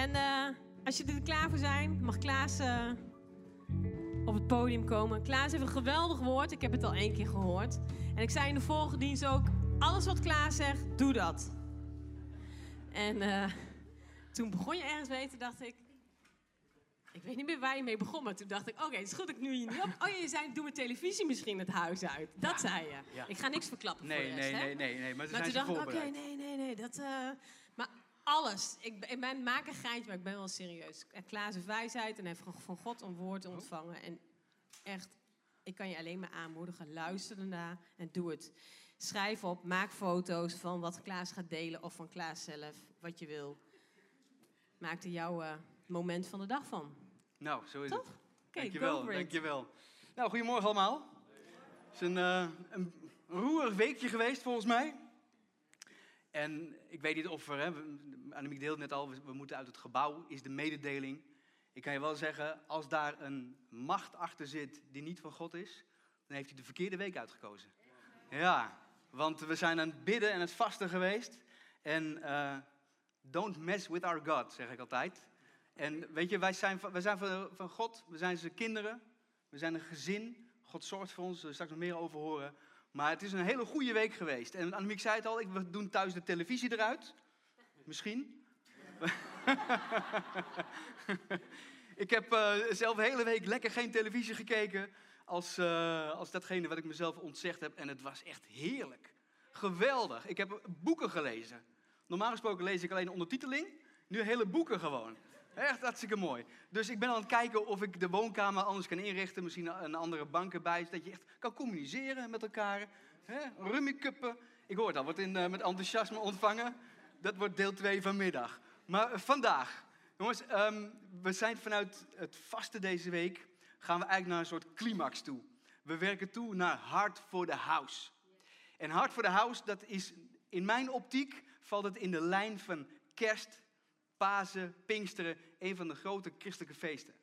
En uh, als jullie er klaar voor zijn, mag Klaas uh, op het podium komen. Klaas heeft een geweldig woord. Ik heb het al één keer gehoord. En ik zei in de vorige dienst ook: alles wat Klaas zegt, doe dat. En uh, toen begon je ergens weten, dacht ik. Ik weet niet meer waar je mee begon, maar toen dacht ik: oké, het is goed dat ik nu hier niet op. Oh, je zei: doe mijn televisie misschien het huis uit. Dat ja. zei je. Ja. Ik ga niks verklappen nee, voor rest, nee, hè? nee, nee, nee, maar, maar toen dacht ik: oké, okay, nee, nee, nee, dat. Uh, alles. Ik, ik ben, maak een geintje, maar ik ben wel serieus. Klaas heeft wijsheid en heeft van God een woord ontvangen. En echt, ik kan je alleen maar aanmoedigen. Luister ernaar en doe het. Schrijf op, maak foto's van wat Klaas gaat delen of van Klaas zelf, wat je wil. Maak er jouw uh, moment van de dag van. Nou, zo is Toch? het. Okay, dankjewel, dankjewel. Nou, goedemorgen allemaal. Het is een, uh, een roerig weekje geweest volgens mij. En ik weet niet of hè, Annemiek deelde net al, we moeten uit het gebouw, is de mededeling. Ik kan je wel zeggen, als daar een macht achter zit die niet van God is, dan heeft hij de verkeerde week uitgekozen. Ja, want we zijn aan het bidden en het vasten geweest. En uh, don't mess with our God, zeg ik altijd. En weet je, wij zijn, zijn van, God, we zijn zijn kinderen, we zijn een gezin. God zorgt voor ons, daar zullen straks nog meer over horen. Maar het is een hele goede week geweest. En Annemiek zei het al, we doen thuis de televisie eruit. Misschien. ik heb uh, zelf de hele week lekker geen televisie gekeken als, uh, als datgene wat ik mezelf ontzegd heb. En het was echt heerlijk. Geweldig. Ik heb boeken gelezen. Normaal gesproken lees ik alleen ondertiteling. Nu hele boeken gewoon. Echt hartstikke mooi. Dus ik ben aan het kijken of ik de woonkamer anders kan inrichten. Misschien een andere bank erbij. Zodat je echt kan communiceren met elkaar. Rummikuppen. Ik hoor dat, wordt in, uh, met enthousiasme ontvangen. Dat wordt deel 2 vanmiddag. Maar uh, vandaag, jongens, um, we zijn vanuit het vaste deze week. gaan we eigenlijk naar een soort climax toe. We werken toe naar Hart for the House. En Hart for the House, dat is in mijn optiek, valt het in de lijn van kerst, Pasen, Pinksteren, een van de grote christelijke feesten.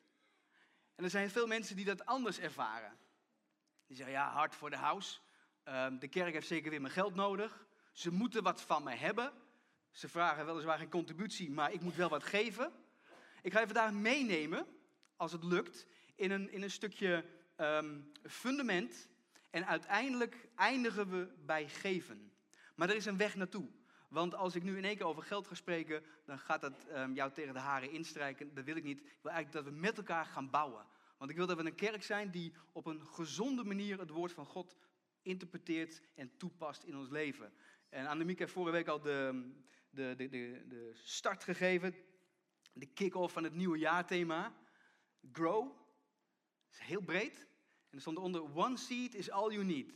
En er zijn veel mensen die dat anders ervaren. Die zeggen, ja, hard voor de house. Um, de kerk heeft zeker weer mijn geld nodig. Ze moeten wat van mij hebben. Ze vragen weliswaar geen contributie, maar ik moet wel wat geven. Ik ga je vandaag meenemen, als het lukt, in een, in een stukje um, fundament. En uiteindelijk eindigen we bij geven. Maar er is een weg naartoe. Want als ik nu in één keer over geld ga spreken, dan gaat dat um, jou tegen de haren instrijken. Dat wil ik niet. Ik wil eigenlijk dat we met elkaar gaan bouwen. Want ik wil dat we een kerk zijn die op een gezonde manier het woord van God interpreteert en toepast in ons leven. En Annemiek heeft vorige week al de, de, de, de, de start gegeven, de kick-off van het nieuwe jaarthema. Grow. Dat is heel breed. En er stond onder, one seed is all you need.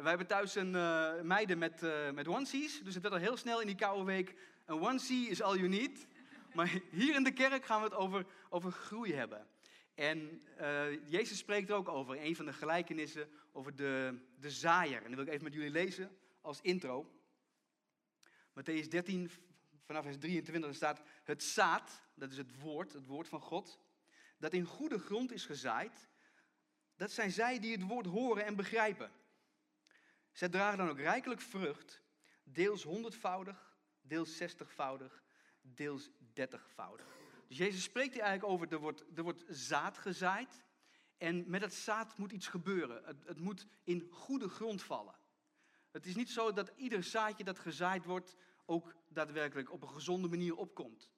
Wij hebben thuis een uh, meiden met, uh, met onesies, dus het werd al heel snel in die koude week. Een onesie is all you need. Maar hier in de kerk gaan we het over, over groei hebben. En uh, Jezus spreekt er ook over, een van de gelijkenissen, over de, de zaaier. En dat wil ik even met jullie lezen als intro. Matthäus 13, vanaf vers 23, staat het zaad, dat is het woord, het woord van God, dat in goede grond is gezaaid. Dat zijn zij die het woord horen en begrijpen. Zij dragen dan ook rijkelijk vrucht, deels honderdvoudig, deels zestigvoudig, deels dertigvoudig. Dus Jezus spreekt hier eigenlijk over, er wordt, er wordt zaad gezaaid. En met dat zaad moet iets gebeuren. Het, het moet in goede grond vallen. Het is niet zo dat ieder zaadje dat gezaaid wordt ook daadwerkelijk op een gezonde manier opkomt.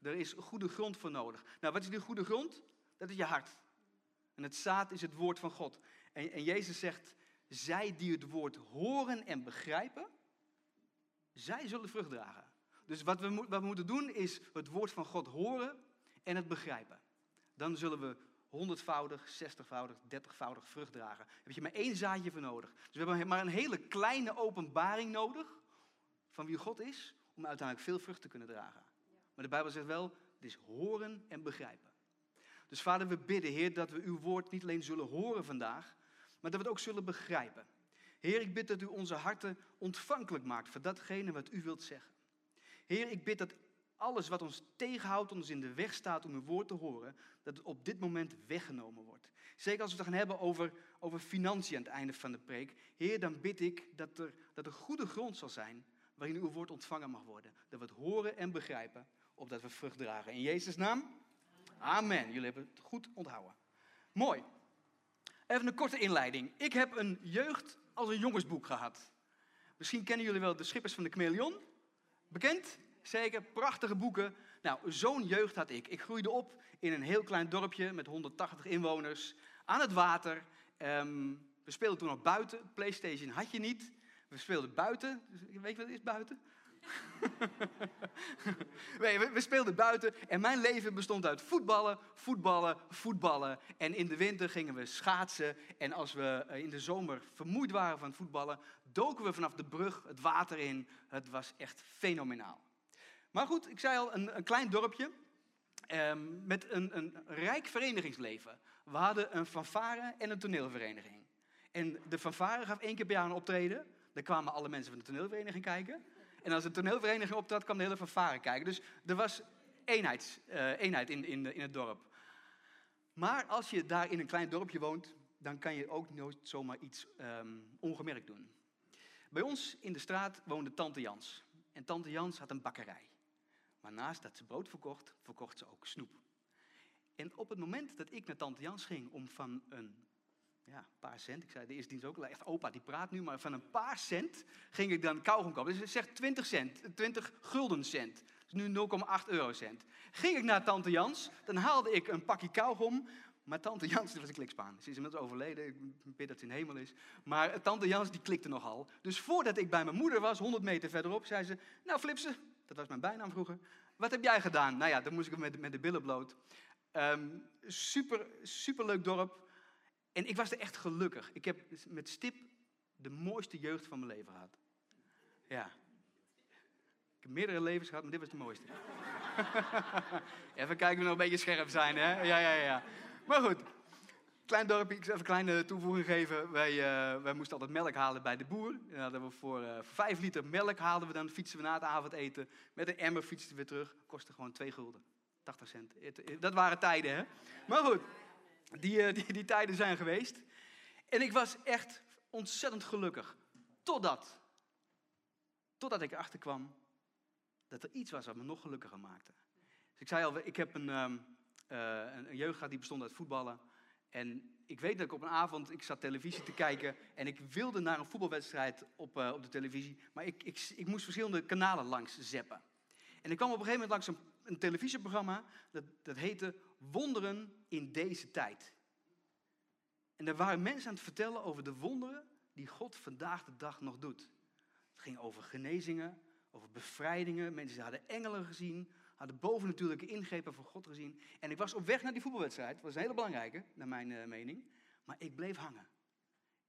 Er is goede grond voor nodig. Nou, wat is die goede grond? Dat is je hart. En het zaad is het woord van God. En, en Jezus zegt, zij die het woord horen en begrijpen, zij zullen vrucht dragen. Dus wat we, wat we moeten doen is het woord van God horen en het begrijpen. Dan zullen we honderdvoudig, zestigvoudig, dertigvoudig vrucht dragen. Daar heb je maar één zaadje voor nodig. Dus we hebben maar een hele kleine openbaring nodig van wie God is, om uiteindelijk veel vrucht te kunnen dragen. Maar de Bijbel zegt wel, het is horen en begrijpen. Dus vader, we bidden, Heer, dat we uw woord niet alleen zullen horen vandaag, maar dat we het ook zullen begrijpen. Heer, ik bid dat u onze harten ontvankelijk maakt voor datgene wat u wilt zeggen. Heer, ik bid dat alles wat ons tegenhoudt, ons in de weg staat om uw woord te horen, dat het op dit moment weggenomen wordt. Zeker als we het gaan hebben over, over financiën aan het einde van de preek. Heer, dan bid ik dat er, dat er goede grond zal zijn waarin uw woord ontvangen mag worden. Dat we het horen en begrijpen opdat we vrucht dragen. In Jezus' naam, amen. Jullie hebben het goed onthouden. Mooi. Even een korte inleiding. Ik heb een jeugd als een jongensboek gehad. Misschien kennen jullie wel de Schippers van de Chameleon. Bekend? Zeker, prachtige boeken. Nou, zo'n jeugd had ik. Ik groeide op in een heel klein dorpje met 180 inwoners aan het water. Ehm, we speelden toen nog buiten. PlayStation had je niet. We speelden buiten. Weet je wat is buiten? nee, we, speelden buiten en mijn leven bestond uit voetballen, voetballen, voetballen. En in de winter gingen we schaatsen. En als we eh, in de zomer vermoeid waren van voetballen, doken we vanaf de brug het water in. Het was echt fenomenaal. Maar goed, ik zei al, een, een klein dorpje um, met een, een rijk verenigingsleven. We hadden een fanfare en een toneelvereniging. En de fanfare gaf één keer per jaar een optreden. Daar kwamen alle mensen van de toneelvereniging kijken. En als de toneelvereniging optrad, kwam de hele fanfare kijken. Dus er was eenheid, uh, eenheid in, in, in het dorp. Maar als je daar in een klein dorpje woont, dan kan je ook nooit zomaar iets um, ongemerkt doen. Bij ons in de straat woonde tante Jans. En tante Jans had een bakkerij. Maar naast dat ze brood verkocht, verkocht ze ook snoep. En op het moment dat ik naar tante Jans ging om van een ja, paar cent, ik zei de eerste dienst ook, echt opa die praat nu, maar van een paar cent ging ik dan kauwgom kopen. Dus zegt 20 cent, 20 gulden cent. Dus nu 0,8 eurocent. Ging ik naar tante Jans, dan haalde ik een pakje kauwgom, maar tante Jans, dat was een klikspaan. Ze is inmiddels overleden, ik bid dat ze in hemel is. Maar tante Jans, die klikte nogal. Dus voordat ik bij mijn moeder was, 100 meter verderop, zei ze... Nou, Flipse, dat was mijn bijnaam vroeger. Wat heb jij gedaan? Nou ja, dan moest ik met, met de billen bloot. Um, super, super leuk dorp. En ik was er echt gelukkig. Ik heb met stip de mooiste jeugd van mijn leven gehad. Ja. Ik heb meerdere levens gehad, maar dit was de mooiste. Even kijken of we nog een beetje scherp zijn, hè? Ja, ja, ja. Maar goed, klein dorpje, ik zal even een kleine toevoeging geven. Wij, uh, wij moesten altijd melk halen bij de boer. En hadden we voor, uh, voor vijf liter melk haalden we dan, fietsen we na het avondeten. Met een emmer fietsten we weer terug. Kostte gewoon twee gulden. 80 cent. Dat waren tijden, hè? Maar goed, die, uh, die, die tijden zijn geweest. En ik was echt ontzettend gelukkig. Totdat, totdat ik erachter kwam dat er iets was wat me nog gelukkiger maakte. Dus ik zei al, ik heb een, um, een jeugd gehad die bestond uit voetballen. En ik weet dat ik op een avond, ik zat televisie te kijken en ik wilde naar een voetbalwedstrijd op, uh, op de televisie, maar ik, ik, ik, moest verschillende kanalen langs zeppen. En ik kwam op een gegeven moment langs een, een televisieprogramma, dat, dat heette Wonderen in deze tijd. En er waren mensen aan het vertellen over de wonderen die God vandaag de dag nog doet. Het ging over genezingen, over bevrijdingen, mensen hadden engelen gezien, hadden bovennatuurlijke ingrepen van God gezien. En ik was op weg naar die voetbalwedstrijd. Dat was een hele belangrijke, naar mijn uh, mening. Maar ik bleef hangen.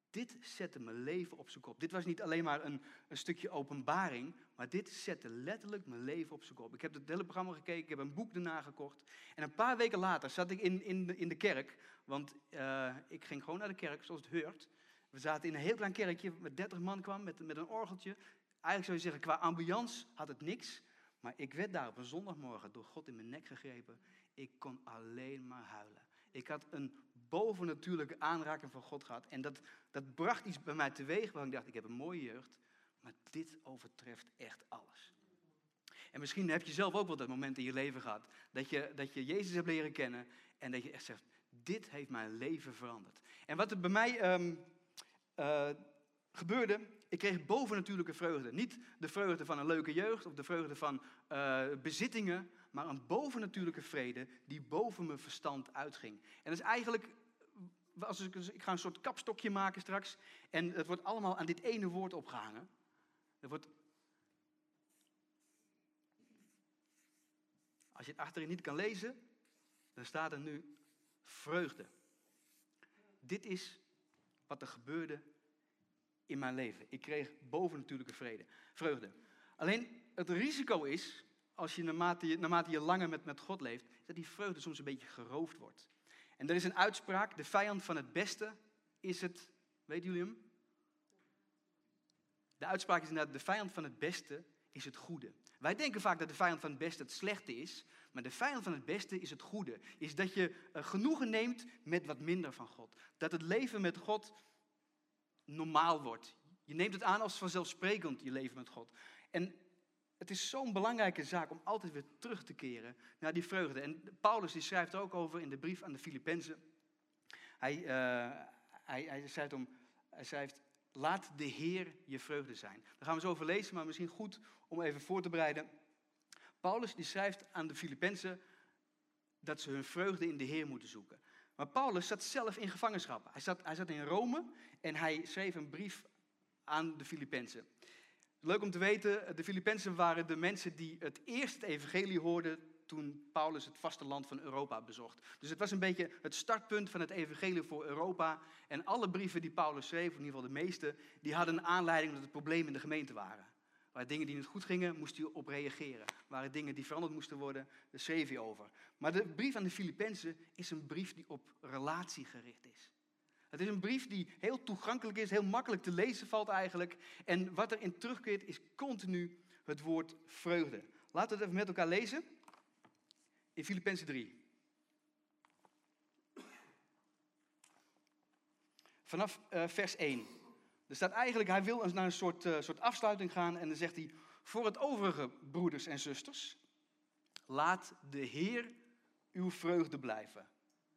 Dit zette mijn leven op zijn kop. Dit was niet alleen maar een, een stukje openbaring, maar dit zette letterlijk mijn leven op zijn kop. Ik heb het hele programma gekeken, ik heb een boek erna gekocht. En een paar weken later zat ik in, in, de, in de kerk, want uh, ik ging gewoon naar de kerk zoals het hoort. We zaten in een heel klein kerkje, met 30 man kwam, met, met een orgeltje. Eigenlijk zou je zeggen, qua ambiance had het niks. Maar ik werd daar op een zondagmorgen door God in mijn nek gegrepen. Ik kon alleen maar huilen. Ik had een bovennatuurlijke aanraking van God gehad. En dat, dat bracht iets bij mij teweeg waar ik dacht, ik heb een mooie jeugd. Maar dit overtreft echt alles. En misschien heb je zelf ook wel dat moment in je leven gehad. Dat je, dat je Jezus hebt leren kennen. En dat je echt zegt, dit heeft mijn leven veranderd. En wat er bij mij um, uh, gebeurde, ik kreeg bovennatuurlijke vreugde. Niet de vreugde van een leuke jeugd of de vreugde van uh, bezittingen, maar een bovennatuurlijke vrede die boven mijn verstand uitging. En dat is eigenlijk, als ik, ik ga een soort kapstokje maken straks, en het wordt allemaal aan dit ene woord opgehangen. Er wordt, als je het achterin niet kan lezen, dan staat er nu vreugde. Dit is wat er gebeurde in mijn leven. Ik kreeg bovennatuurlijke vrede, vreugde. Alleen het risico is, als je naarmate je, naarmate je langer met, met God leeft, dat die vreugde soms een beetje geroofd wordt. En er is een uitspraak, de vijand van het beste is het, weet jullie hem? De uitspraak is inderdaad, de vijand van het beste is het goede. Wij denken vaak dat de vijand van het beste het slechte is, maar de vijand van het beste is het goede. Is dat je uh, genoegen neemt met wat minder van God. Dat het leven met God normaal wordt. Je neemt het aan als vanzelfsprekend, je leven met God. En het is zo'n belangrijke zaak om altijd weer terug te keren naar die vreugde. En Paulus die schrijft er ook over in de brief aan de Filippenzen. Hij, uh, hij, hij, schrijft om, hij schrijft, laat de Heer je vreugde zijn. Daar gaan we zo over lezen, maar misschien goed om even voor te bereiden. Paulus die schrijft aan de Filippenzen dat ze hun vreugde in de Heer moeten zoeken. Maar Paulus zat zelf in gevangenschap. Hij zat, hij zat in Rome en hij schreef een brief aan de Filippenzen. Leuk om te weten, de Filippenzen waren de mensen die het eerst het evangelie hoorden toen Paulus het vasteland van Europa bezocht. Dus het was een beetje het startpunt van het evangelie voor Europa. En alle brieven die Paulus schreef, in ieder geval de meeste, die hadden een aanleiding dat het problemen in de gemeente waren. Waar dingen die niet goed gingen, moest hij op reageren. Waren dingen die veranderd moesten worden, daar schreef hij over. Maar de brief aan de Filippenzen is een brief die op relatie gericht is. Het is een brief die heel toegankelijk is, heel makkelijk te lezen valt eigenlijk. En wat erin terugkeert is continu het woord vreugde. Laten we het even met elkaar lezen. In Filippenzen 3. Vanaf uh, vers 1. Er staat eigenlijk, hij wil naar een soort, uh, soort afsluiting gaan en dan zegt hij, voor het overige broeders en zusters, laat de Heer uw vreugde blijven.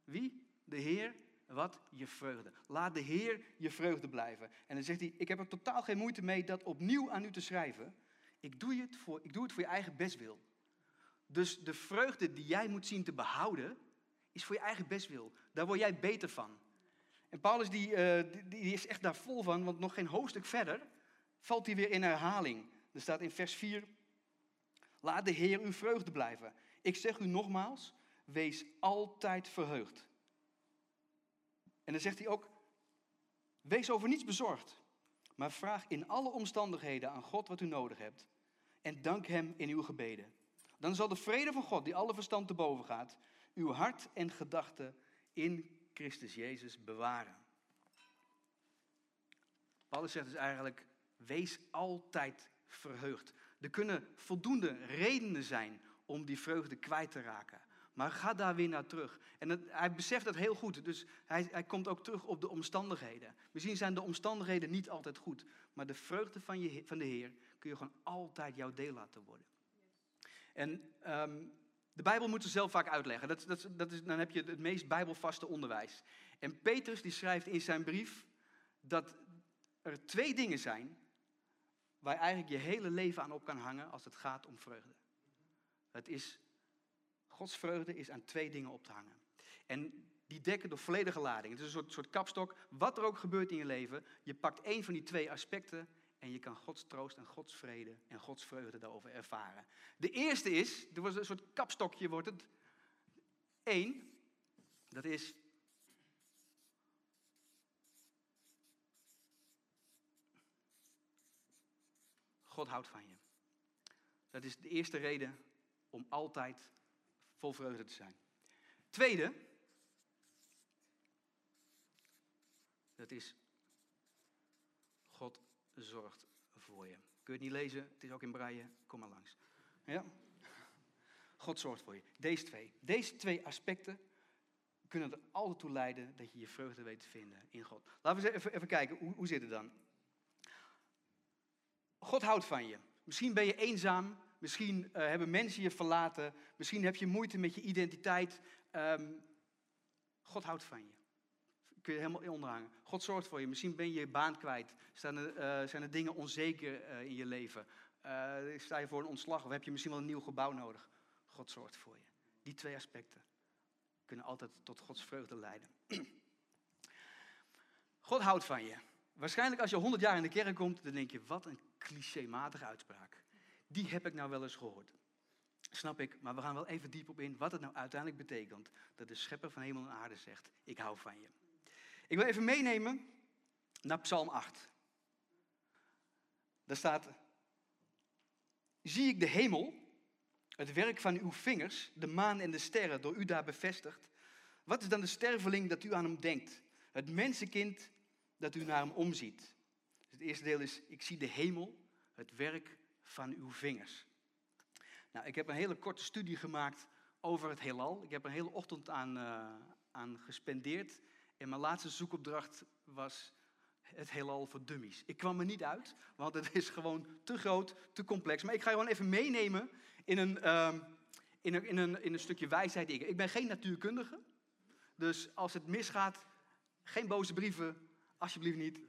Wie? De Heer wat? Je vreugde. Laat de Heer je vreugde blijven. En dan zegt hij, ik heb er totaal geen moeite mee dat opnieuw aan u te schrijven. Ik doe het voor, ik doe het voor je eigen bestwil. Dus de vreugde die jij moet zien te behouden, is voor je eigen bestwil. Daar word jij beter van. En Paulus die, uh, die is echt daar vol van, want nog geen hoofdstuk verder valt hij weer in herhaling. Er staat in vers 4, laat de Heer uw vreugde blijven. Ik zeg u nogmaals, wees altijd verheugd. En dan zegt hij ook, wees over niets bezorgd, maar vraag in alle omstandigheden aan God wat u nodig hebt en dank Hem in uw gebeden. Dan zal de vrede van God, die alle verstand te boven gaat, uw hart en gedachten in Christus Jezus bewaren. Paulus zegt dus eigenlijk, wees altijd verheugd. Er kunnen voldoende redenen zijn om die vreugde kwijt te raken. Maar ga daar weer naar terug. En hij beseft dat heel goed. Dus hij, hij komt ook terug op de omstandigheden. Misschien zijn de omstandigheden niet altijd goed. Maar de vreugde van, je, van de Heer kun je gewoon altijd jouw deel laten worden. En um, de Bijbel moet ze zelf vaak uitleggen. Dat, dat, dat is, dan heb je het meest bijbelvaste onderwijs. En Petrus die schrijft in zijn brief dat er twee dingen zijn waar je eigenlijk je hele leven aan op kan hangen als het gaat om vreugde. Het is Gods vreugde is aan twee dingen op te hangen. En die dekken door volledige lading. Het is een soort, soort kapstok. Wat er ook gebeurt in je leven, je pakt één van die twee aspecten en je kan Gods troost en Gods vrede en Gods vreugde daarover ervaren. De eerste is, er was een soort kapstokje wordt het. Eén, dat is God houdt van je. Dat is de eerste reden om altijd vol vreugde te zijn. Tweede, dat is God zorgt voor je. Kun je het niet lezen? Het is ook in braille. Kom maar langs. Ja? God zorgt voor je. Deze twee. Deze twee aspecten kunnen er altijd toe leiden dat je je vreugde weet te vinden in God. Laten we eens even, kijken, hoe, hoe zit het dan? God houdt van je. Misschien ben je eenzaam, Misschien uh, hebben mensen je verlaten. Misschien heb je moeite met je identiteit. Um, God houdt van je. Kun je helemaal onderhangen. God zorgt voor je. Misschien ben je je baan kwijt. Zijn er, uh, zijn er dingen onzeker uh, in je leven? sta je voor een ontslag of heb je misschien wel een nieuw gebouw nodig? God zorgt voor je. Die twee aspecten kunnen altijd tot Gods vreugde leiden. God houdt van je. Waarschijnlijk als je 100 jaar in de kerk komt, dan denk je, wat een clichématige uitspraak die heb ik nou wel eens gehoord. Snap ik, maar we gaan wel even diep op in wat het nou uiteindelijk betekent dat de schepper van hemel en aarde zegt, ik hou van je. Ik wil even meenemen naar Psalm 8. Daar staat, zie ik de hemel, het werk van uw vingers, de maan en de sterren, door u daar bevestigd. Wat is dan de sterveling dat u aan hem denkt? Het mensenkind dat u naar hem omziet. Dus het eerste deel is, ik zie de hemel, het werk van uw vingers. Nou, ik heb een hele korte studie gemaakt over het heelal. Ik heb een hele ochtend aan, uh, aan gespendeerd. En mijn laatste zoekopdracht was het heelal voor dummies. Ik kwam er niet uit, want het is gewoon te groot, te complex. Maar ik ga je gewoon even meenemen in een, ehm, in een, in een, in een stukje wijsheid. Ik ben geen natuurkundige, dus als het misgaat, geen boze brieven, alsjeblieft niet.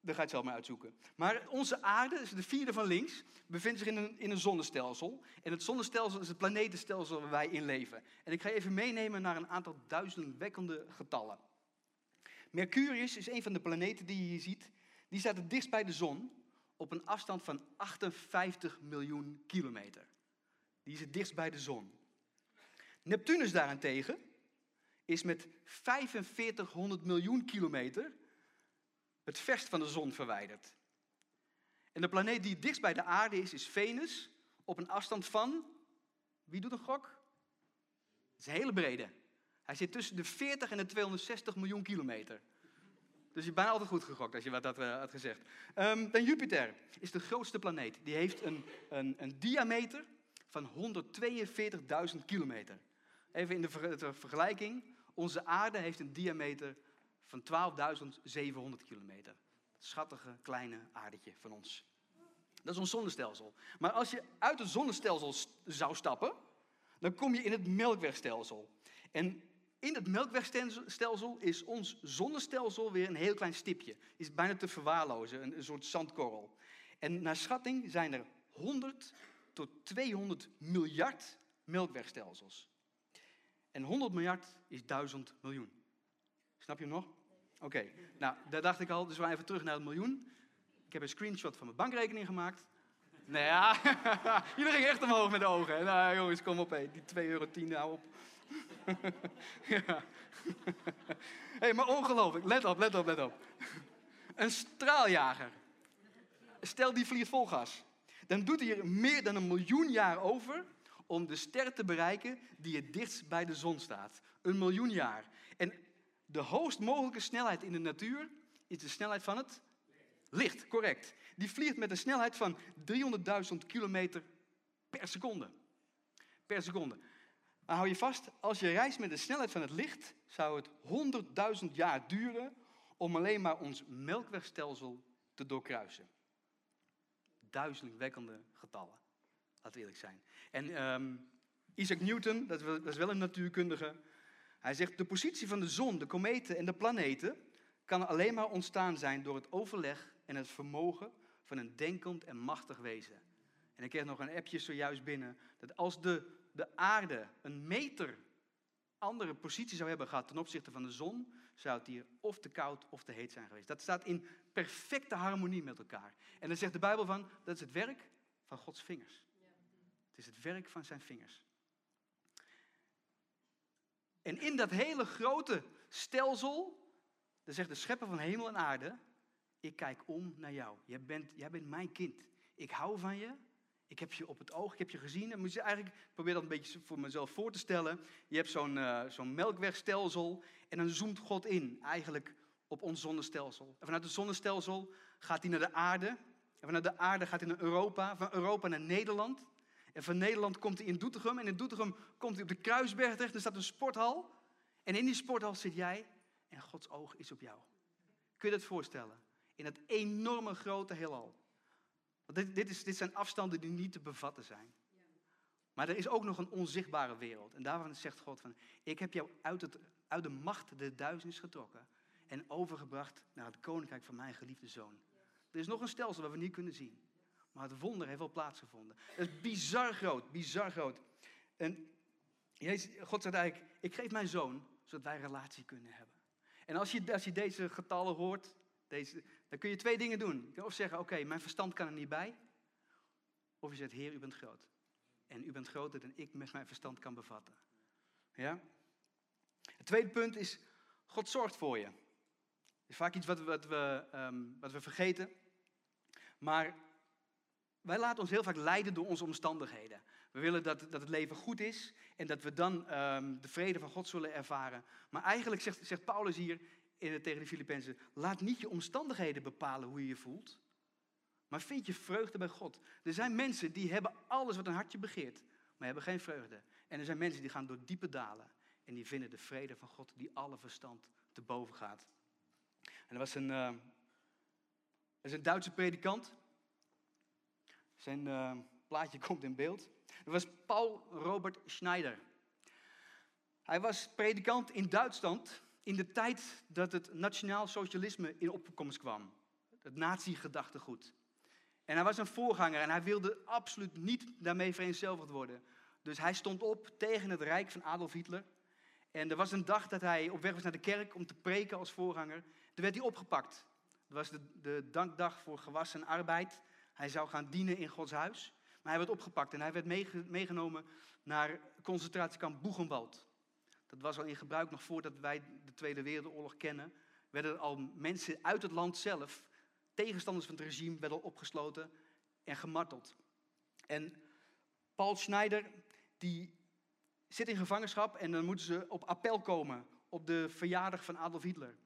Dan ga je het zelf maar uitzoeken. Maar onze aarde, dus de vierde van links, bevindt zich in een, in een zonnestelsel. En het zonnestelsel is het planetenstelsel waar wij in leven. En ik ga je even meenemen naar een aantal duizendwekkende getallen. Mercurius is een van de planeten die je hier ziet. Die staat het dichtst bij de zon op een afstand van 58 miljoen kilometer. Die is het dichtst bij de zon. Neptunus daarentegen is met 4500 miljoen kilometer het verst van de zon verwijderd. En de planeet die dichtst bij de aarde is, is Venus, op een afstand van, wie doet een gok? Het is een hele brede. Hij zit tussen de 40 en de 260 miljoen kilometer. Dus je bent altijd goed gegokt als je wat had, uh, had gezegd. Um, dan Jupiter is de grootste planeet. Die heeft een, een, een diameter van 142.000 kilometer. Even in de vergelijking. Onze aarde heeft een diameter van 12.700 kilometer. Schattige kleine aardetje van ons. Dat is ons zonnestelsel. Maar als je uit het zonnestelsel zou stappen, dan kom je in het melkwegstelsel. En in het melkwegstelsel is ons zonnestelsel weer een heel klein stipje. Is bijna te verwaarlozen, een, soort zandkorrel. En naar schatting zijn er 100 tot 200 miljard melkwegstelsels. En 100 miljard is 1000 miljoen. Snap je nog? Oké, nou, daar dacht ik al, dus we even terug naar het miljoen. Ik heb een screenshot van mijn bankrekening gemaakt. Nou ja, jullie gingen echt omhoog met de ogen. Nou jongens, kom op, hé. die 2,10 euro, hou op. ja. hey, maar ongelooflijk. Let op, let op, let op. Een straaljager. Stel die vliegt vol gas. Dan doet hij er meer dan een miljoen jaar over om de ster te bereiken die het dichtst bij de zon staat. Een miljoen jaar. En de hoogst mogelijke snelheid in de natuur is de snelheid van het licht. Correct. Die vliegt met een snelheid van 300.000 kilometer per seconde. Per seconde. Maar hou je vast, als je reist met de snelheid van het licht, zou het 100.000 jaar duren om alleen maar ons melkwegstelsel te doorkruisen. Duizendwekkende getallen, we eerlijk zijn. En um, Isaac Newton, dat is wel een natuurkundige, hij zegt, de positie van de zon, de kometen en de planeten kan alleen maar ontstaan zijn door het overleg en het vermogen van een denkend en machtig wezen. En ik kreeg nog een appje zojuist binnen, dat als de, de aarde een meter andere positie zou hebben gehad ten opzichte van de zon, zou het hier of te koud of te heet zijn geweest. Dat staat in perfecte harmonie met elkaar. En dan zegt de Bijbel van, dat is het werk van Gods vingers. Het is het werk van zijn vingers. En in dat hele grote stelsel, dan zegt de schepper van hemel en aarde, ik kijk om naar jou. Jij bent, jij bent mijn kind. Ik hou van je. Ik heb je op het oog, ik heb je gezien. En je eigenlijk, ik probeer dat een beetje voor mezelf voor te stellen. Je hebt zo'n uh, zo'n melkwegstelsel en dan zoomt God in, eigenlijk op ons zonnestelsel. En vanuit het zonnestelsel gaat hij naar de aarde. En vanuit de aarde gaat hij naar Europa. Van Europa naar Nederland. En van Nederland komt hij in Doetinchem. En in Doetinchem komt hij op de Kruisberg terecht. Er staat een sporthal. En in die sporthal zit jij. En Gods oog is op jou. Kun je dat voorstellen? In dat enorme grote heelal. Want dit, dit, is, dit zijn afstanden die niet te bevatten zijn. Maar er is ook nog een onzichtbare wereld. En daarvan zegt God van, ik heb jou uit, het, uit de macht der duizends getrokken. En overgebracht naar het koninkrijk van mijn geliefde zoon. Er is nog een stelsel waar we niet kunnen zien. Maar het wonder heeft wel plaatsgevonden. Het is bizar groot, bizar groot. En Jezus, God zegt eigenlijk, ik geef mijn zoon, zodat wij relatie kunnen hebben. En als je, als je deze getallen hoort, deze, dan kun je twee dingen doen. Je kan of zeggen, oké, mijn verstand kan er niet bij. Of je zegt, Heer, u bent groot. En u bent groter dan ik met mijn verstand kan bevatten. Ja? Het tweede punt is, God zorgt voor je. Is vaak iets wat, wat, we, um, wat we vergeten. Maar wij laten ons heel vaak leiden door onze omstandigheden. We willen dat, dat het leven goed is en dat we dan um, de vrede van God zullen ervaren. Maar eigenlijk zegt, zegt Paulus hier in, tegen de Filippenzen: laat niet je omstandigheden bepalen hoe je je voelt, maar vind je vreugde bij God. Er zijn mensen die hebben alles wat een hartje begeert, maar hebben geen vreugde. En er zijn mensen die gaan door diepe dalen en die vinden de vrede van God die alle verstand te boven gaat. En er was een, uh, er is een Duitse predikant. Zijn uh, plaatje komt in beeld. Dat was Paul Robert Schneider. Hij was predikant in Duitsland in de tijd dat het nationaal socialisme in opkomst kwam. Het nazi-gedachtegoed. En hij was een voorganger en hij wilde absoluut niet daarmee vereenzelvigd worden. Dus hij stond op tegen het rijk van Adolf Hitler. En er was een dag dat hij op weg was naar de kerk om te preken als voorganger. Toen werd hij opgepakt. Dat was de, de dankdag voor gewassen arbeid. Hij zou gaan dienen in Gods huis. Maar hij werd opgepakt en hij werd meegenomen naar concentratiekamp Boegenwald. Dat was al in gebruik nog voordat wij de Tweede Wereldoorlog kennen. Werden er al mensen uit het land zelf, tegenstanders van het regime, werden opgesloten en gemarteld. En Paul Schneider, die zit in gevangenschap en dan moeten ze op appel komen op de verjaardag van Adolf Hitler.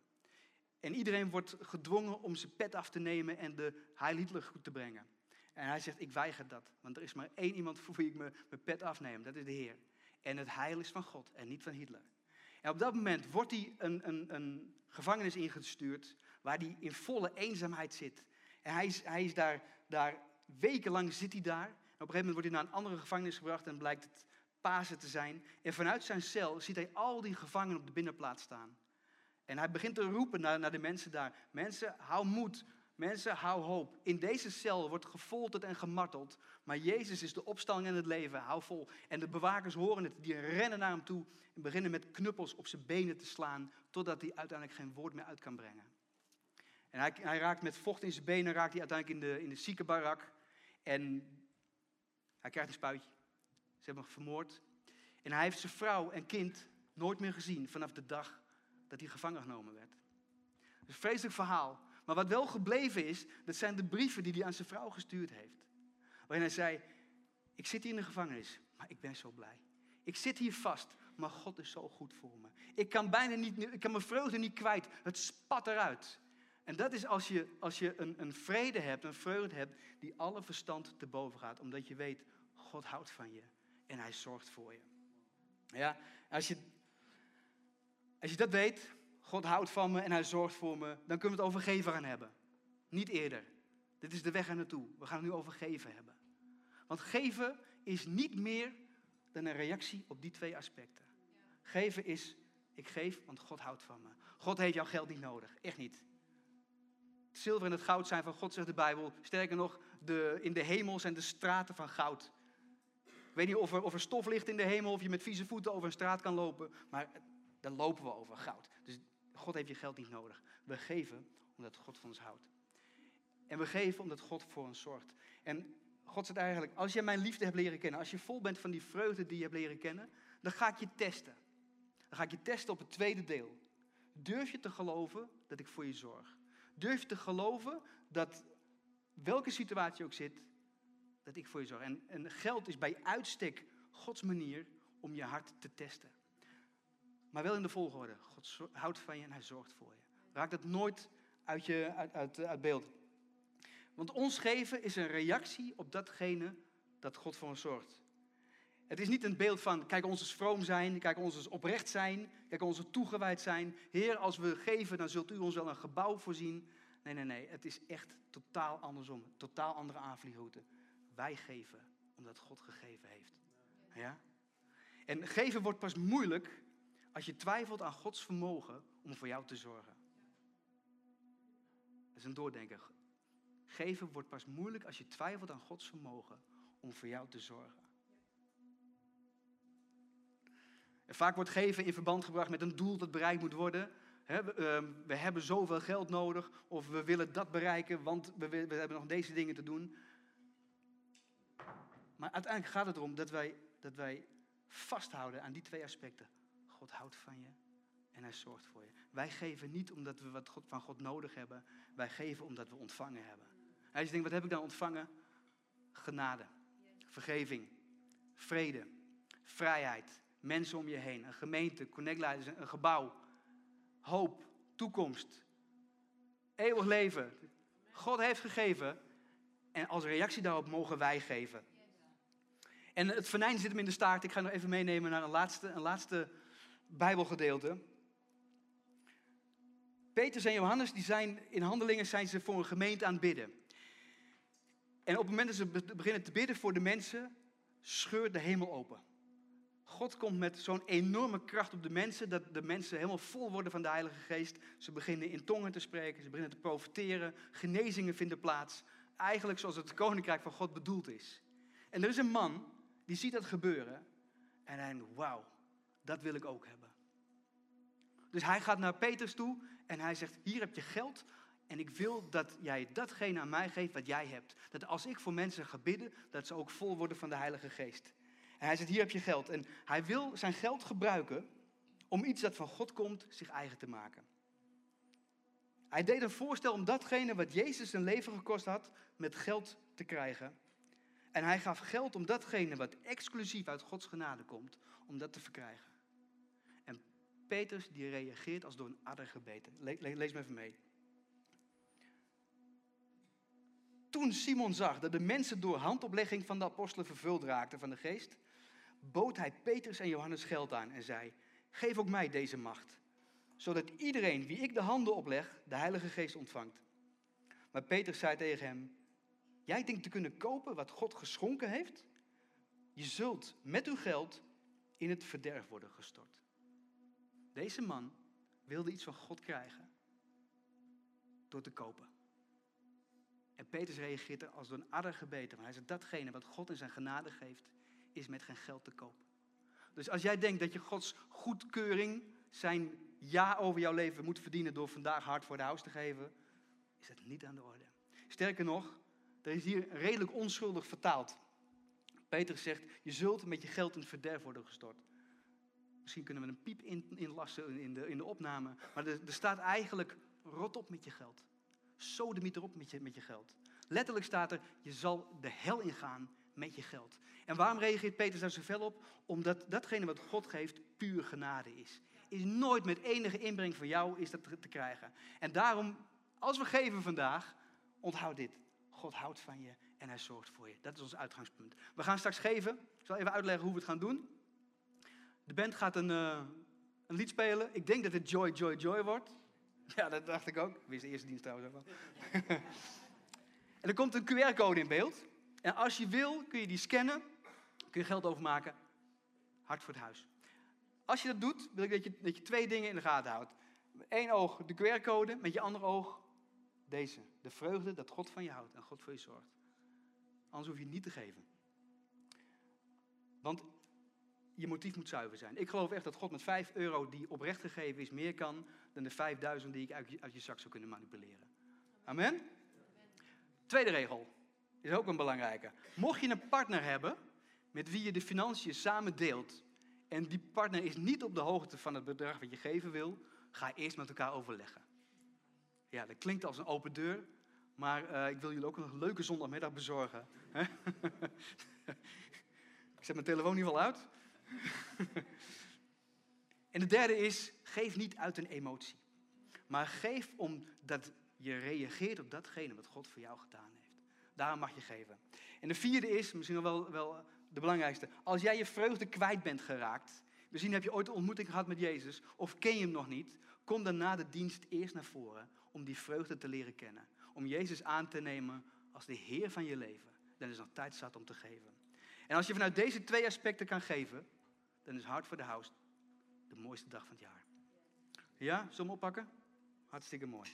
En iedereen wordt gedwongen om zijn pet af te nemen en de Heil Hitler goed te brengen. En hij zegt, ik weiger dat, want er is maar één iemand voor wie ik mijn pet afneem, dat is de Heer. En het heil is van God en niet van Hitler. En op dat moment wordt hij een, een, een gevangenis ingestuurd waar hij in volle eenzaamheid zit. En hij is, hij is daar, daar, wekenlang zit hij daar. En op een gegeven moment wordt hij naar een andere gevangenis gebracht en blijkt het Pasen te zijn. En vanuit zijn cel ziet hij al die gevangenen op de binnenplaats staan. En hij begint te roepen naar, naar de mensen daar. Mensen, hou moed. Mensen, hou hoop. In deze cel wordt gefolterd en gemarteld. Maar Jezus is de opstalling en het leven. Hou vol. En de bewakers horen het. Die rennen naar hem toe. En beginnen met knuppels op zijn benen te slaan. Totdat hij uiteindelijk geen woord meer uit kan brengen. En hij, hij raakt met vocht in zijn benen. Raakt hij uiteindelijk in de, in de ziekenbarak. En hij krijgt een spuitje. Ze hebben hem vermoord. En hij heeft zijn vrouw en kind nooit meer gezien vanaf de dag dat hij gevangen genomen werd. Een vreselijk verhaal. Maar wat wel gebleven is, dat zijn de brieven die hij aan zijn vrouw gestuurd heeft. Waarin hij zei, ik zit hier in de gevangenis, maar ik ben zo blij. Ik zit hier vast, maar God is zo goed voor me. Ik kan bijna niet, ik kan mijn vreugde niet kwijt. Het spat eruit. En dat is als je, als je een, een vrede hebt, een vreugde hebt, die alle verstand te boven gaat. Omdat je weet, God houdt van je en hij zorgt voor je. Ja, als je, als je dat weet, God houdt van me en hij zorgt voor me, dan kunnen we het over geven gaan hebben. Niet eerder. Dit is de weg er naartoe. We gaan het nu over geven hebben. Want geven is niet meer dan een reactie op die twee aspecten. Geven is, ik geef, want God houdt van me. God heeft jouw geld niet nodig. Echt niet. Het zilver en het goud zijn van God, zegt de Bijbel. Sterker nog, de, in de hemel zijn de straten van goud. Ik weet niet of er, of er stof ligt in de hemel, of je met vieze voeten over een straat kan lopen. Maar daar lopen we over, goud. Dus God heeft je geld niet nodig. We geven omdat God van ons houdt. En we geven omdat God voor ons zorgt. En God zegt eigenlijk, als je mijn liefde hebt leren kennen, als je vol bent van die vreugde die je hebt leren kennen, dan ga ik je testen. Dan ga ik je testen op het tweede deel. Durf je te geloven dat ik voor je zorg? Durf je te geloven dat welke situatie ook zit, dat ik voor je zorg? En, en geld is bij uitstek Gods manier om je hart te testen. Maar wel in de volgorde. God houdt van je en hij zorgt voor je. Raak dat nooit uit, je, uit, uit, beeld. Want ons geven is een reactie op datgene dat God voor ons zorgt. Het is niet een beeld van, kijk ons eens vroom zijn, kijk ons eens oprecht zijn, kijk ons eens toegewijd zijn. Heer, als we geven, dan zult u ons wel een gebouw voorzien. Nee, nee, nee, het is echt totaal andersom. Totaal andere aanvliegroute. Wij geven omdat God gegeven heeft. Ja? En geven wordt pas moeilijk als je twijfelt aan Gods vermogen om voor jou te zorgen. Dat is een doordenker. Geven wordt pas moeilijk als je twijfelt aan Gods vermogen om voor jou te zorgen. En vaak wordt geven in verband gebracht met een doel dat bereikt moet worden. we, ehm, we, hebben zoveel geld nodig of we willen dat bereiken, want we, we hebben nog deze dingen te doen. Maar uiteindelijk gaat het erom dat wij, dat wij vasthouden aan die twee aspecten. God houdt van je en hij zorgt voor je. Wij geven niet omdat we wat van God nodig hebben. Wij geven omdat we ontvangen hebben. Hij denkt, wat heb ik dan ontvangen? Genade, vergeving, vrede, vrijheid, mensen om je heen, een gemeente, connectleiders, een gebouw, hoop, toekomst, eeuwig leven. God heeft gegeven en als reactie daarop mogen wij geven. En het venijn zit hem in de staart. Ik ga nog even meenemen naar een laatste, een laatste Bijbelgedeelte. Petrus en Johannes, die zijn in handelingen zijn ze voor een gemeente aan het bidden. En op het moment dat ze beginnen te bidden voor de mensen, scheurt de hemel open. God komt met zo'n enorme kracht op de mensen, dat de mensen helemaal vol worden van de Heilige Geest. Ze beginnen in tongen te spreken, ze beginnen te profiteren, genezingen vinden plaats. Eigenlijk zoals het koninkrijk van God bedoeld is. En er is een man die ziet dat gebeuren en hij denkt, wauw, dat wil ik ook hebben. Dus hij gaat naar Petrus toe en hij zegt, hier heb je geld en ik wil dat jij datgene aan mij geeft wat jij hebt. Dat als ik voor mensen ga bidden, dat ze ook vol worden van de Heilige Geest. En hij zegt, hier heb je geld. En hij wil zijn geld gebruiken om iets dat van God komt zich eigen te maken. Hij deed een voorstel om datgene wat Jezus zijn leven gekost had, met geld te krijgen. En hij gaf geld om datgene wat exclusief uit Gods genade komt, om dat te verkrijgen. En Petrus die reageert als door een adder gebeten. lees me even mee. Toen Simon zag dat de mensen door handoplegging van de apostelen vervuld raakten van de geest, bood hij Petrus en Johannes geld aan en zei: Geef ook mij deze macht, zodat iedereen wie ik de handen opleg, de Heilige Geest ontvangt. Maar Petrus zei tegen hem: Jij denkt te kunnen kopen wat God geschonken heeft? Je zult met uw geld in het verderf worden gestort. Deze man wilde iets van God krijgen door te kopen. En Petrus reageert er als door een adder gebeten. Want hij zegt, datgene wat God in zijn genade geeft, is met geen geld te kopen. Dus als jij denkt dat je Gods goedkeuring, zijn ja over jouw leven moet verdienen door vandaag hard voor de house te geven, is dat niet aan de orde. Sterker nog, er is hier redelijk onschuldig vertaald. Petrus zegt, je zult met je geld in het verderf worden gestort. Misschien kunnen we een piep inlassen in de, in de opname. Maar er, er staat eigenlijk, rot op met je geld. Sodemiet erop met je, met je geld. Letterlijk staat er, je zal de hel ingaan met je geld. En waarom reageert Petrus daar zoveel op? Omdat datgene wat God geeft puur genade is. Is nooit met enige inbreng van jou is dat te krijgen. En daarom, als we geven vandaag, onthoud dit. God houdt van je en hij zorgt voor je. Dat is ons uitgangspunt. We gaan straks geven. Ik zal even uitleggen hoe we het gaan doen. De band gaat een, uh, een lied spelen. Ik denk dat het Joy, Joy, Joy wordt. Ja, dat dacht ik ook. Wist de eerste dienst trouwens ook wel. en er komt een QR-code in beeld. En als je wil, kun je die scannen. Kun je geld overmaken. Hart voor het huis. Als je dat doet, wil ik dat je, dat je twee dingen in de gaten houdt. Met één oog de QR-code, met je andere oog deze. De vreugde dat God van je houdt en God voor je zorgt. Anders hoef je het niet te geven. Want je motief moet zuiver zijn. Ik geloof echt dat God met 5 euro die oprecht gegeven is meer kan dan de 5000 die ik uit je, je zak zou kunnen manipuleren. Amen? Tweede regel is ook een belangrijke. Mocht je een partner hebben met wie je de financiën samen deelt en die partner is niet op de hoogte van het bedrag wat je geven wil, ga eerst met elkaar overleggen. Ja, dat klinkt als een open deur, maar uh, ik wil jullie ook een leuke zondagmiddag bezorgen. ik zet mijn telefoon in ieder geval uit. En de derde is, geef niet uit een emotie. Maar geef omdat je reageert op datgene wat God voor jou gedaan heeft. Daarom mag je geven. En de vierde is, misschien wel, wel de belangrijkste. Als jij je vreugde kwijt bent geraakt. Misschien heb je ooit een ontmoeting gehad met Jezus. Of ken je hem nog niet. Kom dan na de dienst eerst naar voren. Om die vreugde te leren kennen. Om Jezus aan te nemen als de Heer van je leven. Dan is nog tijd zat om te geven. En als je vanuit deze twee aspecten kan geven dan is Hart voor de House de mooiste dag van het jaar. Ja, we oppakken? Hartstikke mooi.